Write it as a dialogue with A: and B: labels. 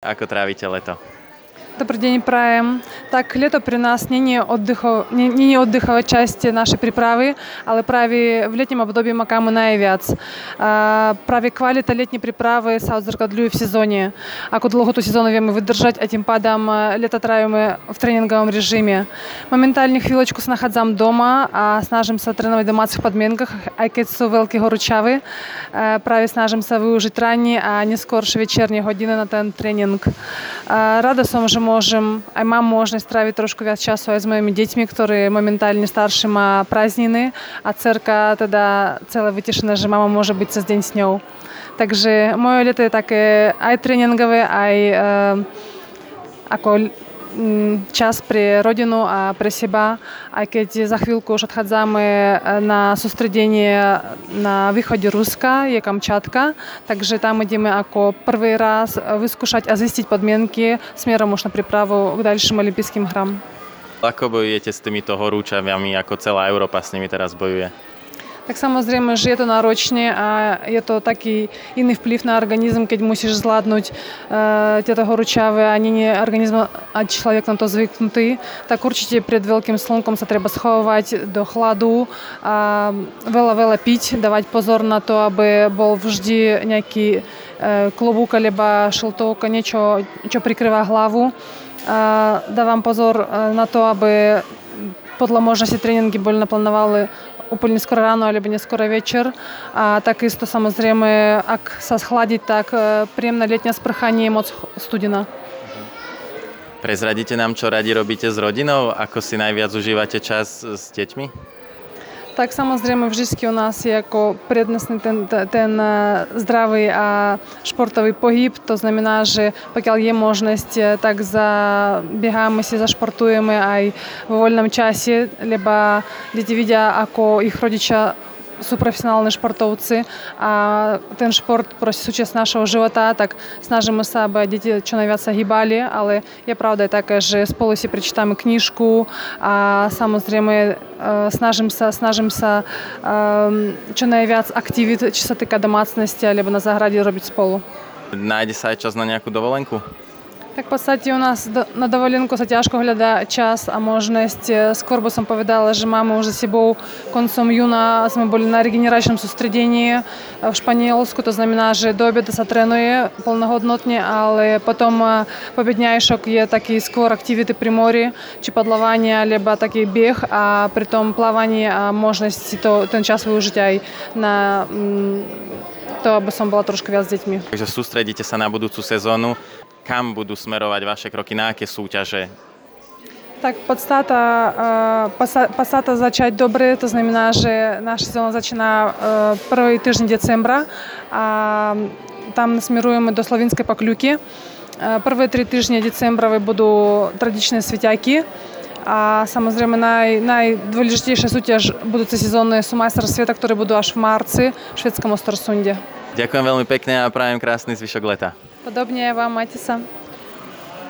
A: Ako trávite leto?
B: Добрый день, праем. Так, лето при нас не не отдыхо, не, не отдыхова часть нашей приправи, але праві в літньому обдобі маками найвяц. А, праві кваліта літні приправи са зеркадлює в сезоні. Ако долготу сезону віємо видержать, а тим падам лето травимо в тренинговом режиме. Моментально хвилочку знаходзам дома, а снажимся тренувати в домацьких подмінках, а які великі горучави. Праві снажимся виужити ранні, а не скорше вечірні години на ten тренінг. Рада som, že môžem, aj mám možnosť tráviť trošku viac času aj s mojimi deťmi, ktorí momentálne starší má prázdniny a cerka teda celé vytešená, že mama môže byť cez deň s ňou. Takže moje leto je také aj tréningové, aj e, ako čas pre rodinu a pre seba, aj keď za chvíľku už odchádzame na sústredenie na východe Ruska, je Kamčatka, takže tam ideme ako prvý raz vyskúšať a zistiť podmienky smerom už na prípravu k ďalším olympijským hram.
A: Ako bojujete s týmito horúčaviami, ako celá Európa s nimi teraz bojuje?
B: Так samozrejme, že je to náročné a je to taký iný vplyv na organizm, keď musíš zvládnuť uh, tieto horúčavé a nie organizm a človek na to zvyknutý, tak určite pred veľkým slnkom sa treba schovať do chladu a veľa, veľa piť, dávať pozor na to, aby bol vždy nejaký uh, klobúk alebo šiltovka, niečo, čo prikrýva hlavu. Uh, dávam pozor na to, aby podľa možnosti tréningy boli úplne skoro ráno alebo neskoro večer. A takisto samozrejme, ak sa schladiť, tak príjemná letňa sprcha nie je moc studená.
A: Prezradíte nám, čo radi robíte s rodinou? Ako si najviac užívate čas s deťmi?
B: Так, samozrejme, vždy u nás je ako prednostný ten, ten zdravý a športový pohyb. To znamená, že pokiaľ je možnosť, tak zabieháme si, zašportujeme aj vo voľnom čase, lebo deti vidia, ako ich rodičia sú profesionálni športovci a ten šport proste súčasť našeho života, tak snažíme sa, aby deti čo najviac sa hýbali, ale je pravda taká, že spolu si prečítame knižku a samozrejme snažím sa, snažím sa čo najviac aktivít, či sa týka domácnosti alebo na záhrade robiť spolu.
A: Nájde sa aj čas na nejakú dovolenku?
B: Так, по суті, у нас на доволенку sa ťažko hľadá čas a možnosť. Skôr by som povedala, že máme už za sebou koncom júna sme boli na regeneračnom sústredení v Španielsku, to znamená, že do obeda sa trénuje plnohodnotne, ale potom po obedňajšok je taký skôr aktivity pri mori, či podľovanie, alebo taký bieh a pri tom plávaní a možnosť si to, ten čas využiť aj na to, aby som bola trošku viac s deťmi.
A: Takže sústredíte sa na budúcu sezónu kam budú smerovať vaše kroky, na aké súťaže?
B: Tak podstata, podstata začať dobre, to znamená, že naša sezóna začína prvý týždeň decembra a tam smerujeme do Slovinskej Poklюки. Prvé tri týždne decembra budú tradičné svetiaky, a samozrejme naj, najdôležitejšia súťaž budúce sezóny sú majster sveta, ktoré budú až v marci v švedskom Ostarsunde.
A: Ďakujem veľmi pekne a prajem krásny zvyšok leta.
B: Podobnie Wam, Matisa.